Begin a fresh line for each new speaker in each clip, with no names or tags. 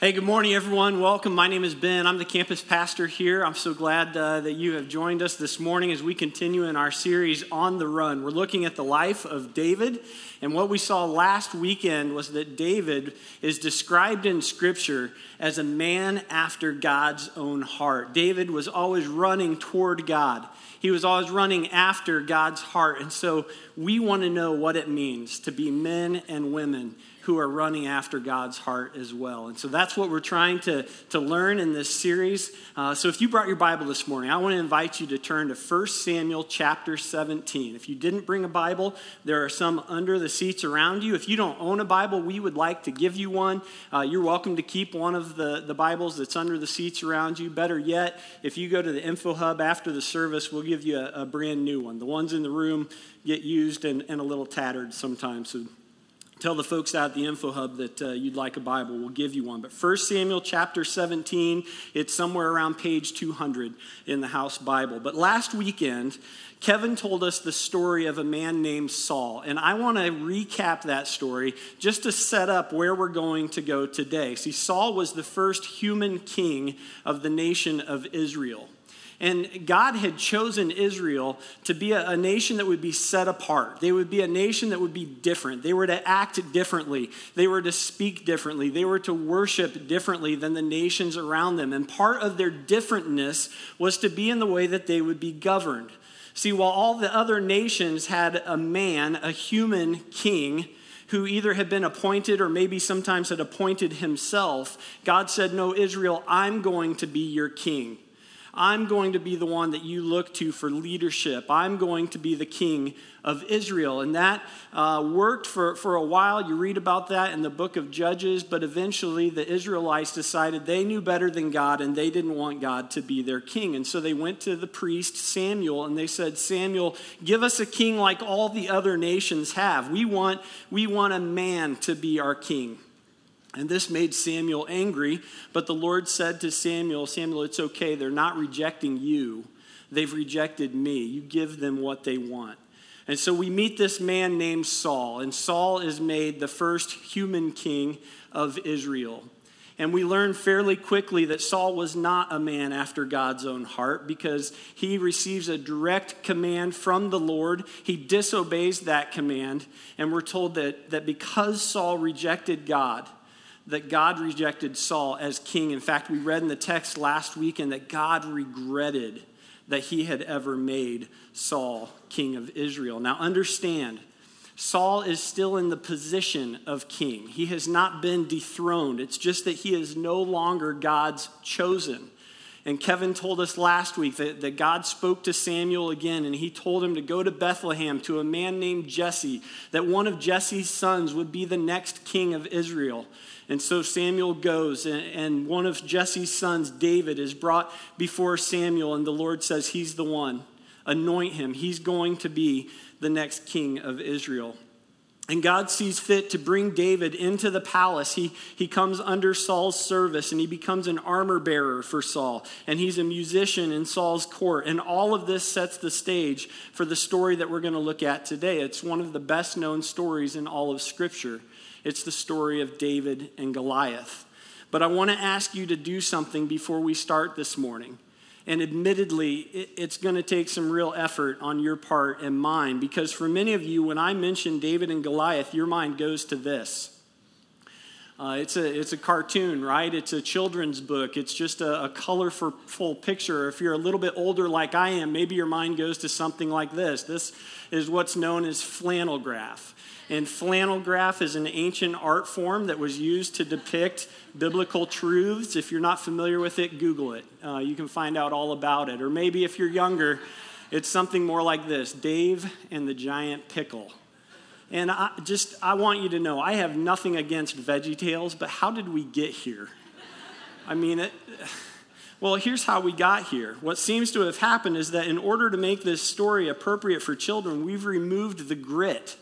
Hey, good morning, everyone. Welcome. My name is Ben. I'm the campus pastor here. I'm so glad uh, that you have joined us this morning as we continue in our series On the Run. We're looking at the life of David, and what we saw last weekend was that David is described in Scripture as a man after God's own heart. David was always running toward God. He was always running after God's heart. And so we want to know what it means to be men and women who are running after God's heart as well. And so that's what we're trying to, to learn in this series. Uh, so if you brought your Bible this morning, I want to invite you to turn to 1 Samuel chapter 17. If you didn't bring a Bible, there are some under the seats around you. If you don't own a Bible, we would like to give you one. Uh, you're welcome to keep one of the, the Bibles that's under the seats around you. Better yet, if you go to the Info Hub after the service, we'll give you a, a brand new one. The ones in the room get used and, and a little tattered sometimes. So tell the folks out at the info hub that uh, you'd like a bible we'll give you one. But 1 samuel chapter 17 it's somewhere around page 200 in the house bible. But last weekend kevin told us the story of a man named saul and i want to recap that story just to set up where we're going to go today. See saul was the first human king of the nation of israel and God had chosen Israel to be a, a, nation that would be set apart. They would be a nation that would be different. They were to act differently. They were to speak differently. They were to worship differently than the nations around them. And part of their differentness was to be in the way that they would be governed. See, while all the other nations had a man, a human king, who either had been appointed or maybe sometimes had appointed himself, God said, No, Israel, I'm going to be your king. I'm going to be the one that you look to for leadership. I'm going to be the king of Israel. And that uh, worked for, for a while. You read about that in the book of Judges, but eventually the Israelites decided they knew better than God and they didn't want God to be their king. And so they went to the priest Samuel and they said, Samuel, give us a king like all the other nations have. We want, we want a man to be our king. And this made Samuel angry, but the Lord said to Samuel, Samuel, it's okay. They're not rejecting you, they've rejected me. You give them what they want. And so we meet this man named Saul, and Saul is made the first human king of Israel. And we learn fairly quickly that Saul was not a man after God's own heart because he receives a direct command from the Lord. He disobeys that command. And we're told that, that because Saul rejected God, that God rejected Saul as king. In fact, we read in the text last weekend that God regretted that he had ever made Saul king of Israel. Now, understand, Saul is still in the position of king. He has not been dethroned. It's just that he is no longer God's chosen. And Kevin told us last week that, that God spoke to Samuel again, and he told him to go to Bethlehem to a man named Jesse, that one of Jesse's sons would be the next king of Israel. And so Samuel goes, and one of Jesse's sons, David, is brought before Samuel, and the Lord says, He's the one. Anoint him. He's going to be the next king of Israel. And God sees fit to bring David into the palace. He, he comes under Saul's service and he becomes an armor bearer for Saul. And he's a musician in Saul's court. And all of this sets the stage for the story that we're going to look at today. It's one of the best known stories in all of Scripture. It's the story of David and Goliath. But I want to ask you to do something before we start this morning. And admittedly, it's going to take some real effort on your part and mine because for many of you, when I mention David and Goliath, your mind goes to this. Uh, it's, a, it's a cartoon, right? It's a children's book. It's just a, a colorful picture. If you're a little bit older like I am, maybe your mind goes to something like this. This is what's known as flannel graph. And flannel graph is an ancient art form that was used to depict biblical truths. If you're not familiar with it, Google it. Uh, you can find out all about it. Or maybe if you're younger, it's something more like this Dave and the Giant Pickle. And I just, I want you to know, I have nothing against Veggie Tales, but how did we get here? I mean, it, well, here's how we got here. What seems to have happened is that in order to make this story appropriate for children, we've removed the grit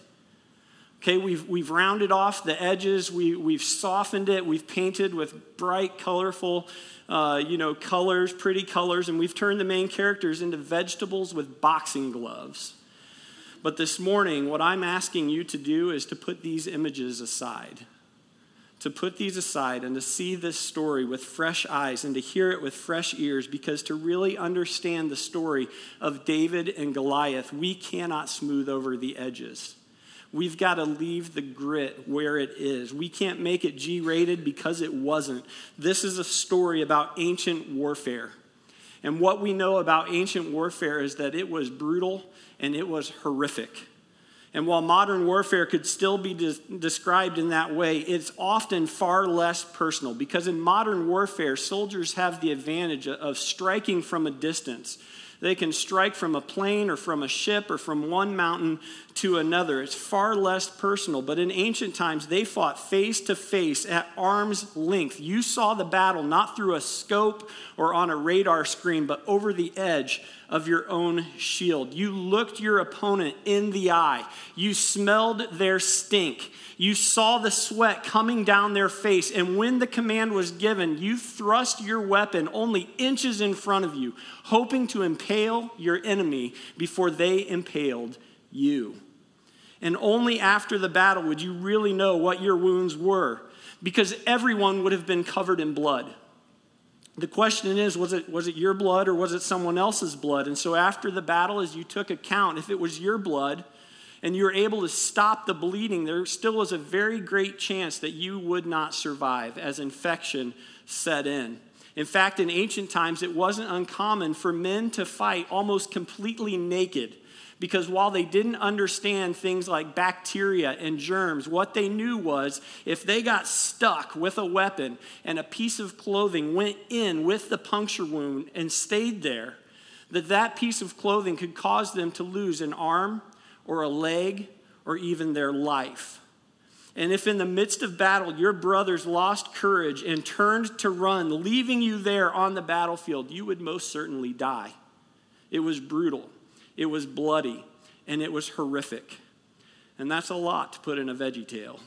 Okay, we've, we've rounded off the edges, we, we've softened it, we've painted with bright, colorful, uh, you know, colors, pretty colors, and we've turned the main characters into vegetables with boxing gloves. But this morning, what I'm asking you to do is to put these images aside, to put these aside and to see this story with fresh eyes and to hear it with fresh ears because to really understand the story of David and Goliath, we cannot smooth over the edges. We've got to leave the grit where it is. We can't make it G rated because it wasn't. This is a story about ancient warfare. And what we know about ancient warfare is that it was brutal and it was horrific. And while modern warfare could still be de- described in that way, it's often far less personal because in modern warfare, soldiers have the advantage of striking from a distance. They can strike from a plane or from a ship or from one mountain to another. It's far less personal. But in ancient times, they fought face to face at arm's length. You saw the battle not through a scope or on a radar screen, but over the edge of your own shield. You looked your opponent in the eye. You smelled their stink. You saw the sweat coming down their face. And when the command was given, you thrust your weapon only inches in front of you, hoping to impale your enemy before they impaled you. And only after the battle would you really know what your wounds were, because everyone would have been covered in blood the question is was it, was it your blood or was it someone else's blood? And so after the battle, as you took account, if it was your blood and you were able to stop the bleeding, there still was a very great chance that you would not survive as infection set in. In fact, in ancient times, it wasn't uncommon for men to fight almost completely naked because while they didn't understand things like bacteria and germs, what they knew was if they got stuck with a weapon and a piece of clothing went in with the puncture wound and stayed there, that that piece of clothing could cause them to lose an arm or a leg or even their life. And if in the midst of battle your brothers lost courage and turned to run, leaving you there on the battlefield, you would most certainly die. It was brutal it was bloody, and it was horrific. And that's a lot to put in a veggie tale.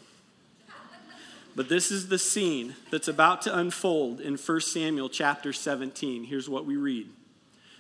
But this is the scene that's about to unfold in 1 Samuel chapter 17. Here's what we read.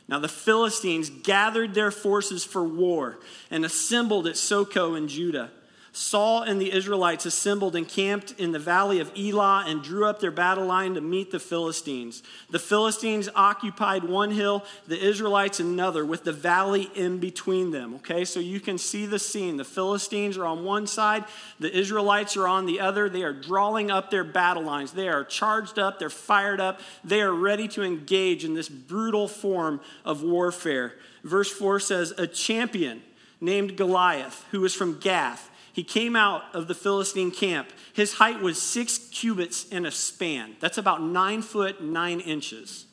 Now the Philistines gathered their forces for war and assembled at Socoh in Judah. Saul and the Israelites assembled and camped in the valley of Elah and drew up their battle line to meet the Philistines. The Philistines occupied one hill, the Israelites another, with the valley in between them. Okay, so you can see the scene. The Philistines are on one side, the Israelites are on the other. They are drawing up their battle lines. They are charged up, they're fired up, they are ready to engage in this brutal form of warfare. Verse 4 says, A champion named Goliath, who was from Gath, he came out of the Philistine camp. His height was six cubits in a span. That's about nine foot nine inches.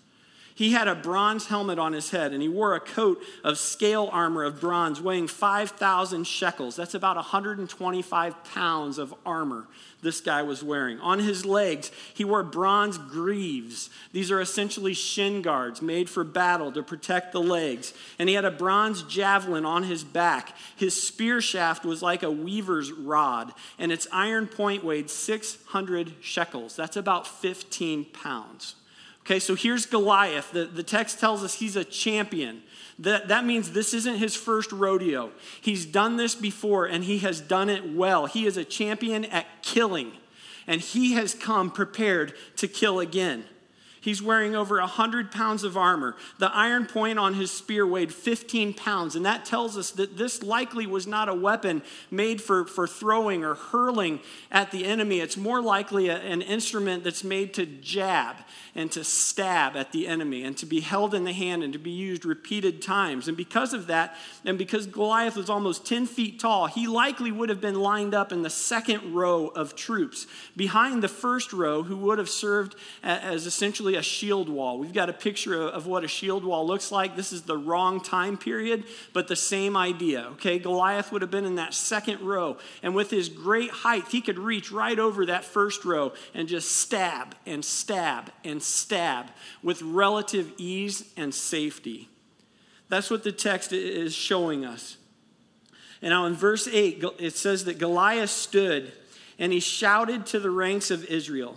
He had a bronze helmet on his head, and he wore a coat of scale armor of bronze weighing 5,000 shekels. That's about 125 pounds of armor this guy was wearing. On his legs, he wore bronze greaves. These are essentially shin guards made for battle to protect the legs. And he had a bronze javelin on his back. His spear shaft was like a weaver's rod, and its iron point weighed 600 shekels. That's about 15 pounds. Okay, so here's Goliath. The, the text tells us he's a champion. That, that means this isn't his first rodeo. He's done this before and he has done it well. He is a champion at killing, and he has come prepared to kill again. He's wearing over 100 pounds of armor. The iron point on his spear weighed 15 pounds, and that tells us that this likely was not a weapon made for, for throwing or hurling at the enemy. It's more likely a, an instrument that's made to jab and to stab at the enemy and to be held in the hand and to be used repeated times. And because of that, and because Goliath was almost 10 feet tall, he likely would have been lined up in the second row of troops behind the first row, who would have served as essentially a shield wall. We've got a picture of what a shield wall looks like. This is the wrong time period, but the same idea. Okay, Goliath would have been in that second row, and with his great height, he could reach right over that first row and just stab and stab and stab with relative ease and safety. That's what the text is showing us. And now in verse 8, it says that Goliath stood and he shouted to the ranks of Israel,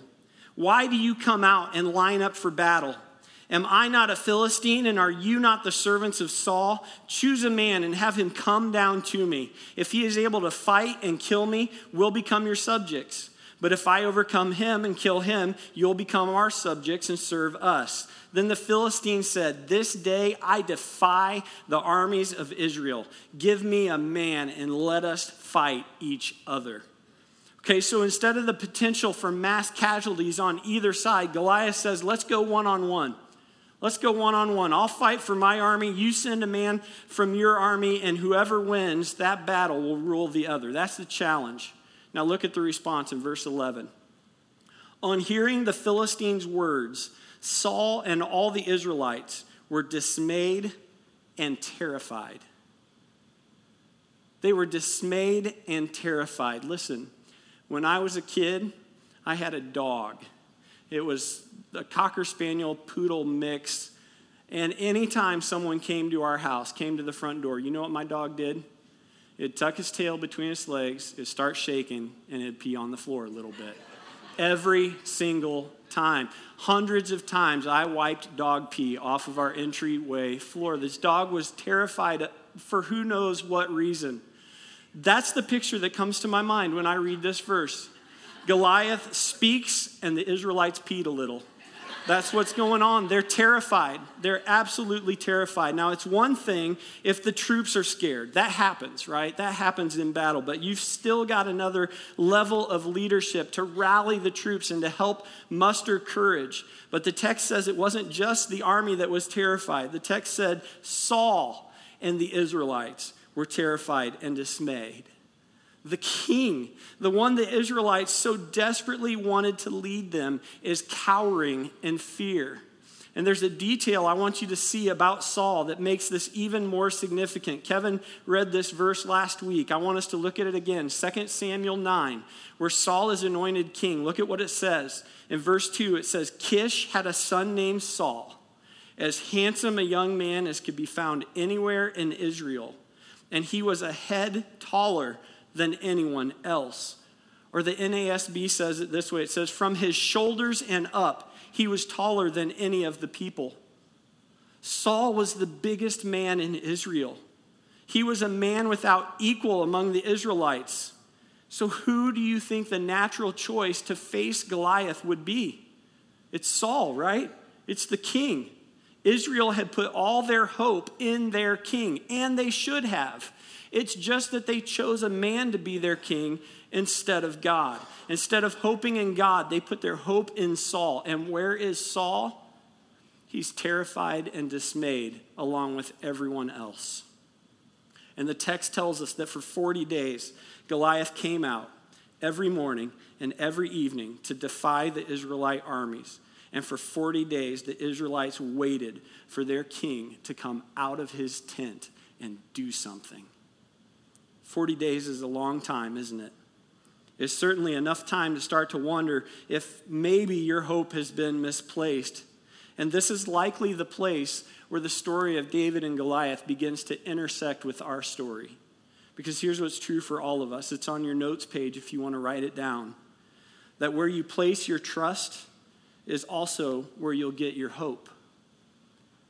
Why do you come out and line up for battle? Am I not a Philistine, and are you not the servants of Saul? Choose a man and have him come down to me. If he is able to fight and kill me, we'll become your subjects. But if I overcome him and kill him, you'll become our subjects and serve us. Then the Philistine said, This day I defy the armies of Israel. Give me a man and let us fight each other. Okay, so instead of the potential for mass casualties on either side, Goliath says, Let's go one on one. Let's go one on one. I'll fight for my army. You send a man from your army, and whoever wins that battle will rule the other. That's the challenge. Now look at the response in verse 11. On hearing the Philistines' words, Saul and all the Israelites were dismayed and terrified. They were dismayed and terrified. Listen, when I was a kid, I had a dog. It was a Cocker Spaniel Poodle mix. And anytime someone came to our house, came to the front door, you know what my dog did? It'd tuck his tail between his legs, it'd start shaking, and it'd pee on the floor a little bit. Every single time. Hundreds of times I wiped dog pee off of our entryway floor. This dog was terrified for who knows what reason. That's the picture that comes to my mind when I read this verse. Goliath speaks, and the Israelites peed a little. That's what's going on. They're terrified. They're absolutely terrified. Now, it's one thing if the troops are scared. That happens, right? That happens in battle. But you've still got another level of leadership to rally the troops and to help muster courage. But the text says it wasn't just the army that was terrified. The text said Saul and the Israelites were terrified and dismayed the king, the one the Israelites so desperately wanted to lead them, is cowering in fear. And there's a detail I want you to see about Saul that makes this even more significant. Kevin read this verse last week. I want us to look at it again. 2 Samuel 9, where Saul is anointed king. Look at what it says. In verse 2, it says, Kish had a son named Saul, as handsome a young man as could be found anywhere in Israel. And he was a head taller than anyone else. Or the NASB says it this way it says, From his shoulders and up, he was taller than any of the people. Saul was the biggest man in Israel. He was a man without equal among the Israelites. So, who do you think the natural choice to face Goliath would be? It's Saul, right? It's the king. Israel had put all their hope in their king, and they should have. It's just that they chose a man to be their king instead of God. Instead of hoping in God, they put their hope in Saul. And where is Saul? He's terrified and dismayed along with everyone else. And the text tells us that for 40 days, Goliath came out every morning and every evening to defy the Israelite armies. And for 40 days, the Israelites waited for their king to come out of his tent and do something. 40 days is a long time, isn't it? It's certainly enough time to start to wonder if maybe your hope has been misplaced. And this is likely the place where the story of David and Goliath begins to intersect with our story. Because here's what's true for all of us it's on your notes page if you want to write it down. That where you place your trust is also where you'll get your hope.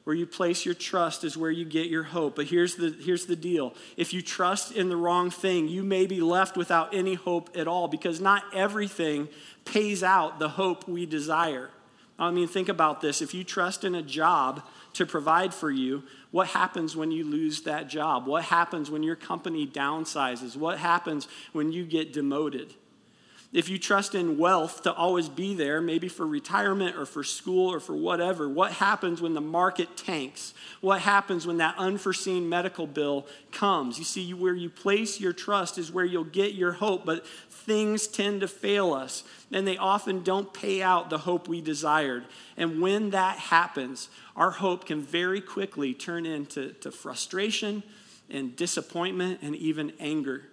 Where you place your trust is where you get your hope. But here's the, here's the deal if you trust in the wrong thing, you may be left without any hope at all because not everything pays out the hope we desire. I mean, think about this. If you trust in a job to provide for you, what happens when you lose that job? What happens when your company downsizes? What happens when you get demoted? If you trust in wealth to always be there, maybe for retirement or for school or for whatever, what happens when the market tanks? What happens when that unforeseen medical bill comes? You see, where you place your trust is where you'll get your hope, but things tend to fail us, and they often don't pay out the hope we desired. And when that happens, our hope can very quickly turn into frustration and disappointment and even anger.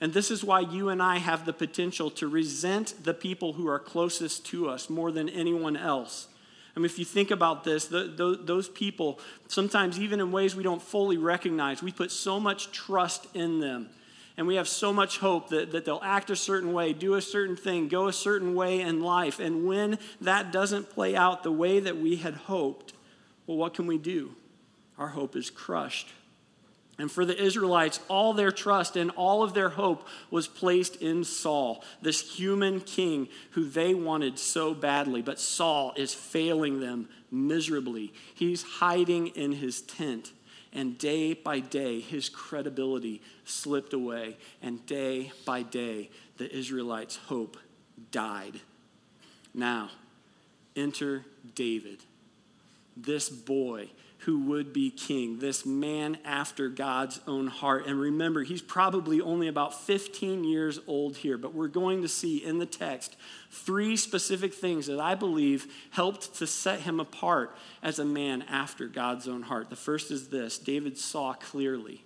And this is why you and I have the potential to resent the people who are closest to us more than anyone else. I mean, if you think about this, the, the, those people, sometimes even in ways we don't fully recognize, we put so much trust in them. And we have so much hope that, that they'll act a certain way, do a certain thing, go a certain way in life. And when that doesn't play out the way that we had hoped, well, what can we do? Our hope is crushed. And for the Israelites, all their trust and all of their hope was placed in Saul, this human king who they wanted so badly. But Saul is failing them miserably. He's hiding in his tent. And day by day, his credibility slipped away. And day by day, the Israelites' hope died. Now, enter David, this boy who would be king, this man after God's own heart. And remember, he's probably only about 15 years old here, but we're going to see in the text three specific things that I believe helped to set him apart as a man after God's own heart. The first is this David saw clearly.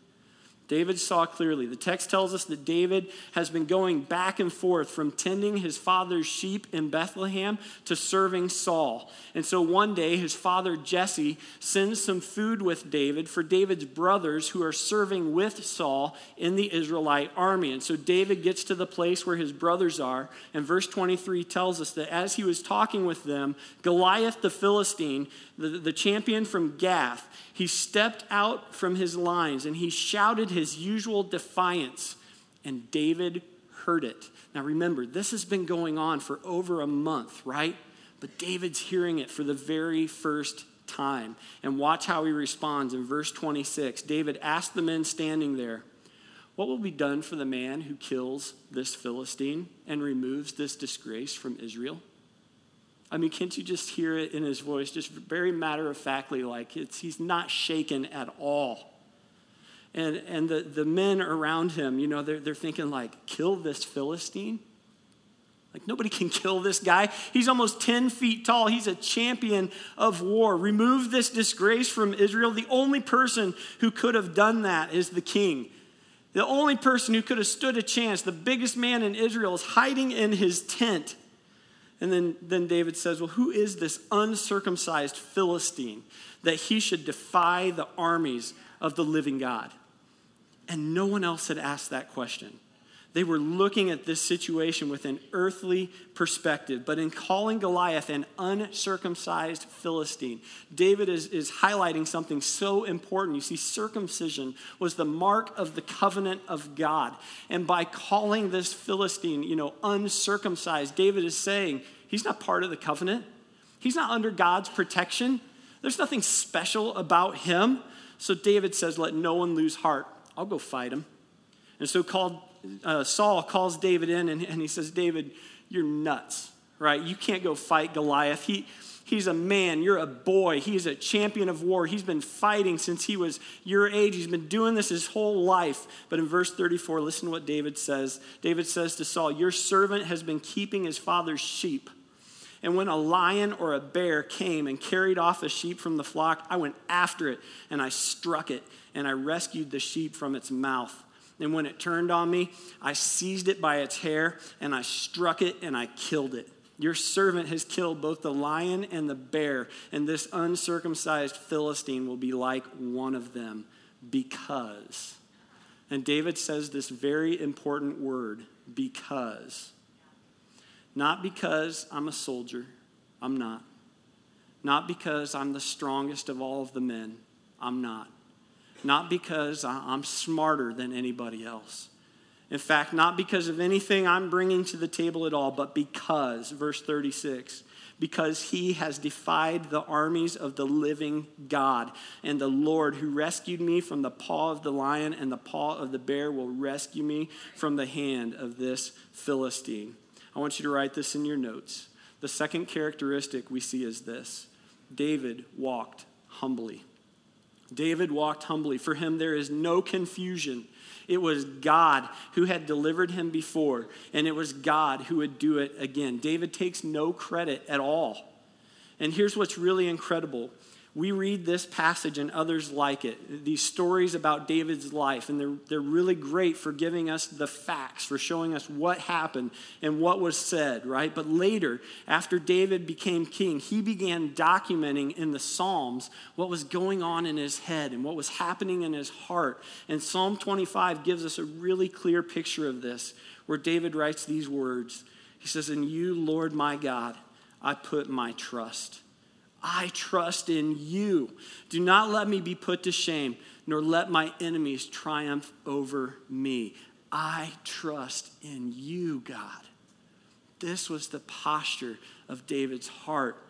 David saw clearly. The text tells us that David has been going back and forth from tending his father's sheep in Bethlehem to serving Saul. And so one day, his father Jesse sends some food with David for David's brothers who are serving with Saul in the Israelite army. And so David gets to the place where his brothers are. And verse 23 tells us that as he was talking with them, Goliath the Philistine, the, the champion from Gath, he stepped out from his lines and he shouted his usual defiance, and David heard it. Now remember, this has been going on for over a month, right? But David's hearing it for the very first time. And watch how he responds in verse 26. David asked the men standing there, What will be done for the man who kills this Philistine and removes this disgrace from Israel? I mean, can't you just hear it in his voice, just very matter of factly, like it's, he's not shaken at all. And, and the, the men around him, you know, they're, they're thinking, like, kill this Philistine? Like, nobody can kill this guy. He's almost 10 feet tall. He's a champion of war. Remove this disgrace from Israel. The only person who could have done that is the king. The only person who could have stood a chance, the biggest man in Israel, is hiding in his tent and then, then David says, Well, who is this uncircumcised Philistine that he should defy the armies of the living God? And no one else had asked that question. They were looking at this situation with an earthly perspective. But in calling Goliath an uncircumcised Philistine, David is, is highlighting something so important. You see, circumcision was the mark of the covenant of God. And by calling this Philistine, you know, uncircumcised, David is saying he's not part of the covenant, he's not under God's protection. There's nothing special about him. So David says, Let no one lose heart. I'll go fight him. And so called uh, Saul calls David in and, and he says, David, you're nuts, right? You can't go fight Goliath. He, he's a man. You're a boy. He's a champion of war. He's been fighting since he was your age. He's been doing this his whole life. But in verse 34, listen to what David says. David says to Saul, Your servant has been keeping his father's sheep. And when a lion or a bear came and carried off a sheep from the flock, I went after it and I struck it and I rescued the sheep from its mouth. And when it turned on me, I seized it by its hair and I struck it and I killed it. Your servant has killed both the lion and the bear, and this uncircumcised Philistine will be like one of them because. And David says this very important word because. Not because I'm a soldier, I'm not. Not because I'm the strongest of all of the men, I'm not not because I'm smarter than anybody else. In fact, not because of anything I'm bringing to the table at all, but because, verse 36, because he has defied the armies of the living God. And the Lord, who rescued me from the paw of the lion and the paw of the bear, will rescue me from the hand of this Philistine. I want you to write this in your notes. The second characteristic we see is this David walked humbly. David walked humbly. For him, there is no confusion. It was God who had delivered him before, and it was God who would do it again. David takes no credit at all. And here's what's really incredible we read this passage and others like it, these stories about David's life, and they're, they're really great for giving us the facts, for showing us what happened and what was said, right? But later, after David became king, he began documenting in the Psalms what was going on in his head and what was happening in his heart. And Psalm 25 gives us a really clear picture of this, where David writes these words He says, In you, Lord my God, I put my trust. I trust in you. Do not let me be put to shame, nor let my enemies triumph over me. I trust in you, God. This was the posture of David's heart.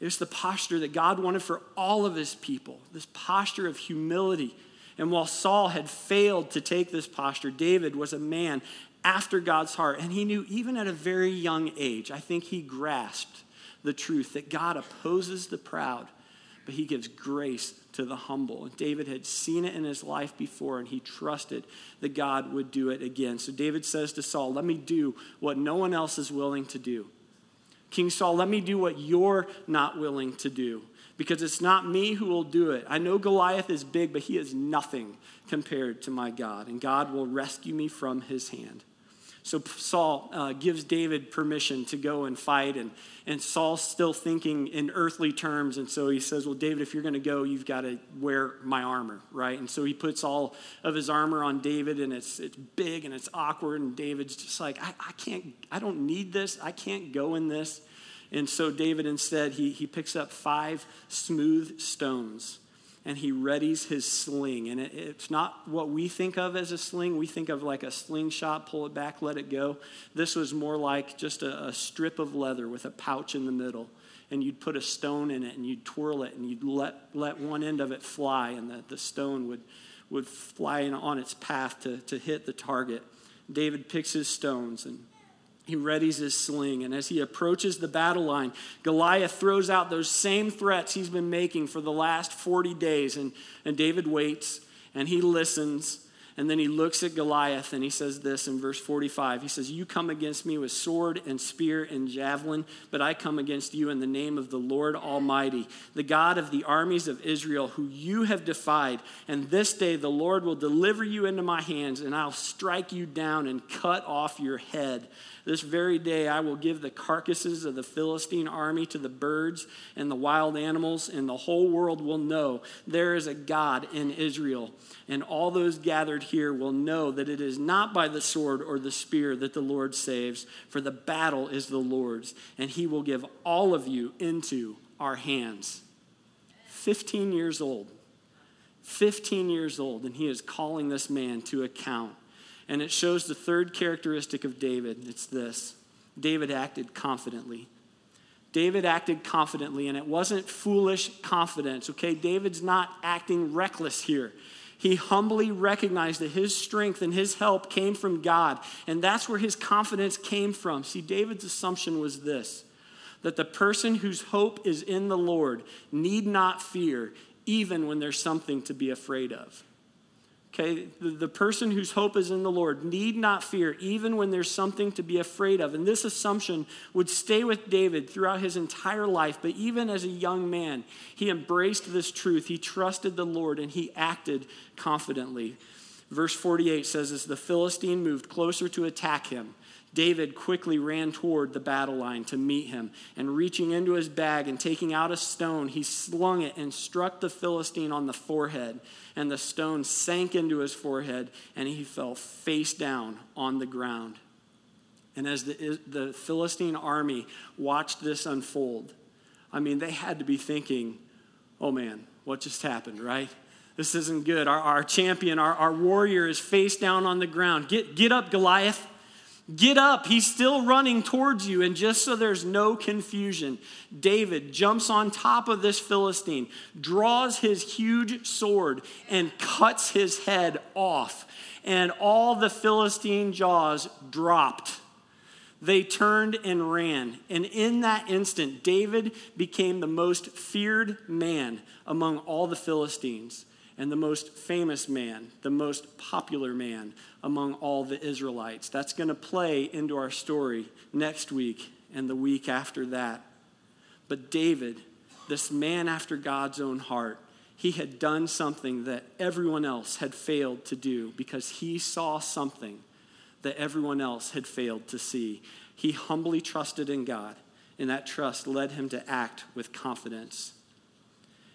It was the posture that God wanted for all of his people, this posture of humility. And while Saul had failed to take this posture, David was a man after God's heart. And he knew, even at a very young age, I think he grasped the truth that God opposes the proud, but he gives grace to the humble. And David had seen it in his life before, and he trusted that God would do it again. So David says to Saul, Let me do what no one else is willing to do. King Saul, let me do what you're not willing to do because it's not me who will do it. I know Goliath is big, but he is nothing compared to my God, and God will rescue me from his hand. So Saul uh, gives David permission to go and fight, and, and Saul's still thinking in earthly terms. And so he says, Well, David, if you're going to go, you've got to wear my armor, right? And so he puts all of his armor on David, and it's, it's big and it's awkward. And David's just like, I, I can't, I don't need this. I can't go in this. And so David instead, he, he picks up five smooth stones and he readies his sling. And it, it's not what we think of as a sling. We think of like a slingshot, pull it back, let it go. This was more like just a, a strip of leather with a pouch in the middle. And you'd put a stone in it and you'd twirl it and you'd let, let one end of it fly, and the, the stone would, would fly on its path to, to hit the target. David picks his stones and he readies his sling, and as he approaches the battle line, Goliath throws out those same threats he's been making for the last 40 days. And, and David waits and he listens and then he looks at Goliath and he says this in verse 45. He says, You come against me with sword and spear and javelin, but I come against you in the name of the Lord Almighty, the God of the armies of Israel, who you have defied. And this day the Lord will deliver you into my hands, and I'll strike you down and cut off your head. This very day I will give the carcasses of the Philistine army to the birds and the wild animals, and the whole world will know there is a God in Israel. And all those gathered here will know that it is not by the sword or the spear that the Lord saves, for the battle is the Lord's, and he will give all of you into our hands. 15 years old. 15 years old, and he is calling this man to account. And it shows the third characteristic of David. It's this David acted confidently. David acted confidently, and it wasn't foolish confidence, okay? David's not acting reckless here. He humbly recognized that his strength and his help came from God, and that's where his confidence came from. See, David's assumption was this that the person whose hope is in the Lord need not fear, even when there's something to be afraid of. Okay, the, the person whose hope is in the Lord need not fear, even when there's something to be afraid of. And this assumption would stay with David throughout his entire life. But even as a young man, he embraced this truth. He trusted the Lord and he acted confidently. Verse 48 says, As the Philistine moved closer to attack him, David quickly ran toward the battle line to meet him, and reaching into his bag and taking out a stone, he slung it and struck the Philistine on the forehead. And the stone sank into his forehead, and he fell face down on the ground. And as the, the Philistine army watched this unfold, I mean, they had to be thinking, oh man, what just happened, right? This isn't good. Our, our champion, our, our warrior is face down on the ground. Get, get up, Goliath. Get up. He's still running towards you. And just so there's no confusion, David jumps on top of this Philistine, draws his huge sword, and cuts his head off. And all the Philistine jaws dropped. They turned and ran. And in that instant, David became the most feared man among all the Philistines and the most famous man, the most popular man among all the Israelites. That's going to play into our story next week and the week after that. But David, this man after God's own heart, he had done something that everyone else had failed to do because he saw something that everyone else had failed to see. He humbly trusted in God, and that trust led him to act with confidence.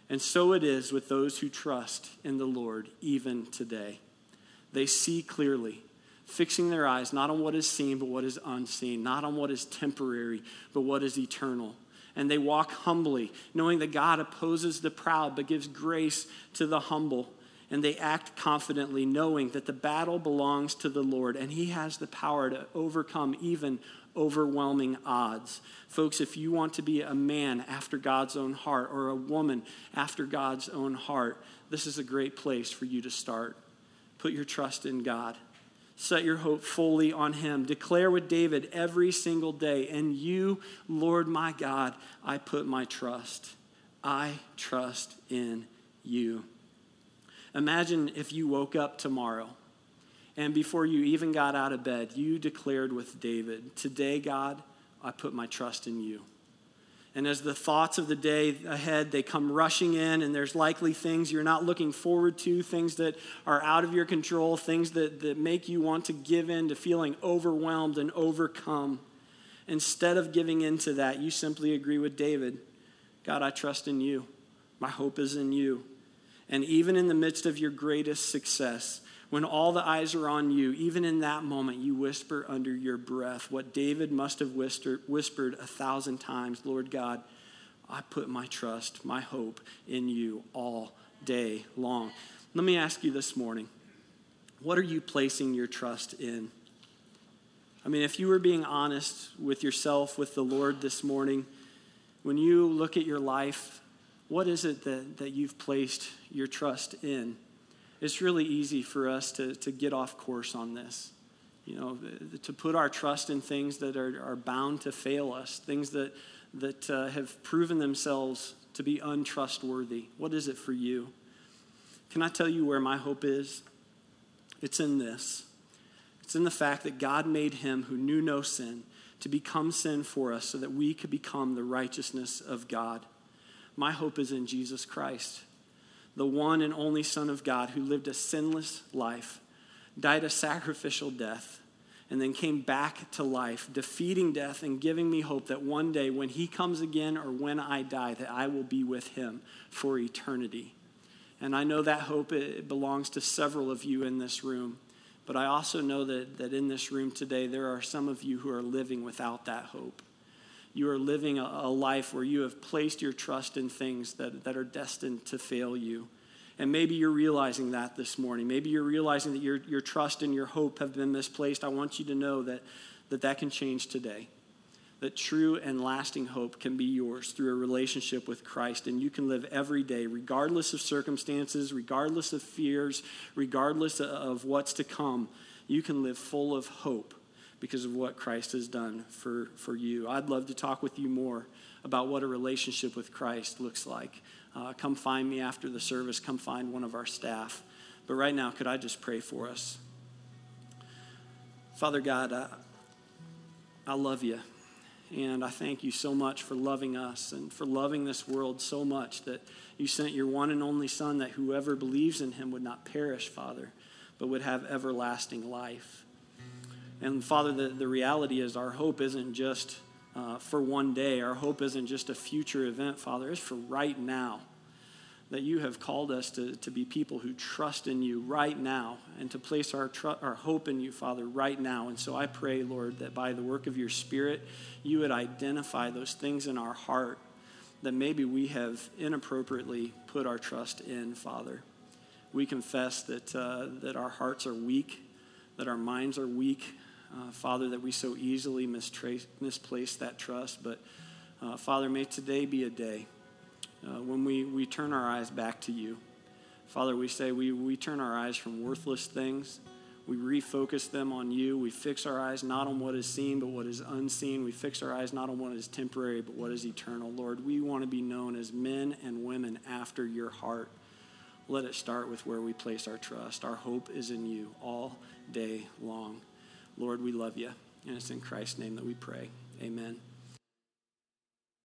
And so it is with those who trust in the Lord even today. They see clearly, fixing their eyes not on what is seen, but what is unseen, not on what is temporary, but what is eternal. and they walk humbly, knowing that God opposes the proud but gives grace to the humble. And they act confidently, knowing that the battle belongs to the Lord and He has the power to overcome even overwhelming odds. Folks, if you want to be a man after God's own heart or a woman after God's own heart, this is a great place for you to start. Put your trust in God. Set your hope fully on Him. Declare with David every single day, and you, Lord my God, I put my trust. I trust in you. Imagine if you woke up tomorrow and before you even got out of bed, you declared with David, Today, God, I put my trust in you. And as the thoughts of the day ahead, they come rushing in, and there's likely things you're not looking forward to, things that are out of your control, things that, that make you want to give in to feeling overwhelmed and overcome. Instead of giving in to that, you simply agree with David God, I trust in you. My hope is in you. And even in the midst of your greatest success, when all the eyes are on you, even in that moment, you whisper under your breath what David must have whispered a thousand times Lord God, I put my trust, my hope in you all day long. Let me ask you this morning what are you placing your trust in? I mean, if you were being honest with yourself, with the Lord this morning, when you look at your life, what is it that, that you've placed your trust in? It's really easy for us to, to get off course on this. You know, to put our trust in things that are, are bound to fail us, things that, that uh, have proven themselves to be untrustworthy. What is it for you? Can I tell you where my hope is? It's in this. It's in the fact that God made him who knew no sin to become sin for us so that we could become the righteousness of God. My hope is in Jesus Christ the one and only Son of God who lived a sinless life, died a sacrificial death, and then came back to life, defeating death and giving me hope that one day when he comes again or when I die, that I will be with him for eternity. And I know that hope it belongs to several of you in this room. But I also know that, that in this room today, there are some of you who are living without that hope you are living a, a life where you have placed your trust in things that, that are destined to fail you. And maybe you're realizing that this morning. Maybe you're realizing that your, your trust and your hope have been misplaced. I want you to know that that, that can change today. That true and lasting hope can be yours through a relationship with Christ. And you can live every day, regardless of circumstances, regardless of fears, regardless of what's to come. You can live full of hope because of what Christ has done for, for you. I'd love to talk with you more about what a relationship with Christ looks like. Uh, come find me after the service, come find one of our staff. But right now, could I just pray for us? Father God, I, I love you. And I thank you so much for loving us and for loving this world so much that you sent your one and only Son that whoever believes in him would not perish, Father, but would have everlasting life. And Father, the, the reality is our hope isn't just uh, for one day, our hope isn't just a future event, Father, it's for right now. That you have called us to, to be people who trust in you right now and to place our, tr- our hope in you, Father, right now. And so I pray, Lord, that by the work of your Spirit, you would identify those things in our heart that maybe we have inappropriately put our trust in, Father. We confess that, uh, that our hearts are weak, that our minds are weak, uh, Father, that we so easily mistrace, misplace that trust. But uh, Father, may today be a day uh, when we, we turn our eyes back to you. Father, we say we, we turn our eyes from worthless things. We refocus them on you. We fix our eyes not on what is seen, but what is unseen. We fix our eyes not on what is temporary, but what is eternal. Lord, we want to be known as men and women after your heart. Let it start with where we place our trust. Our hope is in you all day long. Lord, we love you. And it's in Christ's name that we pray. Amen.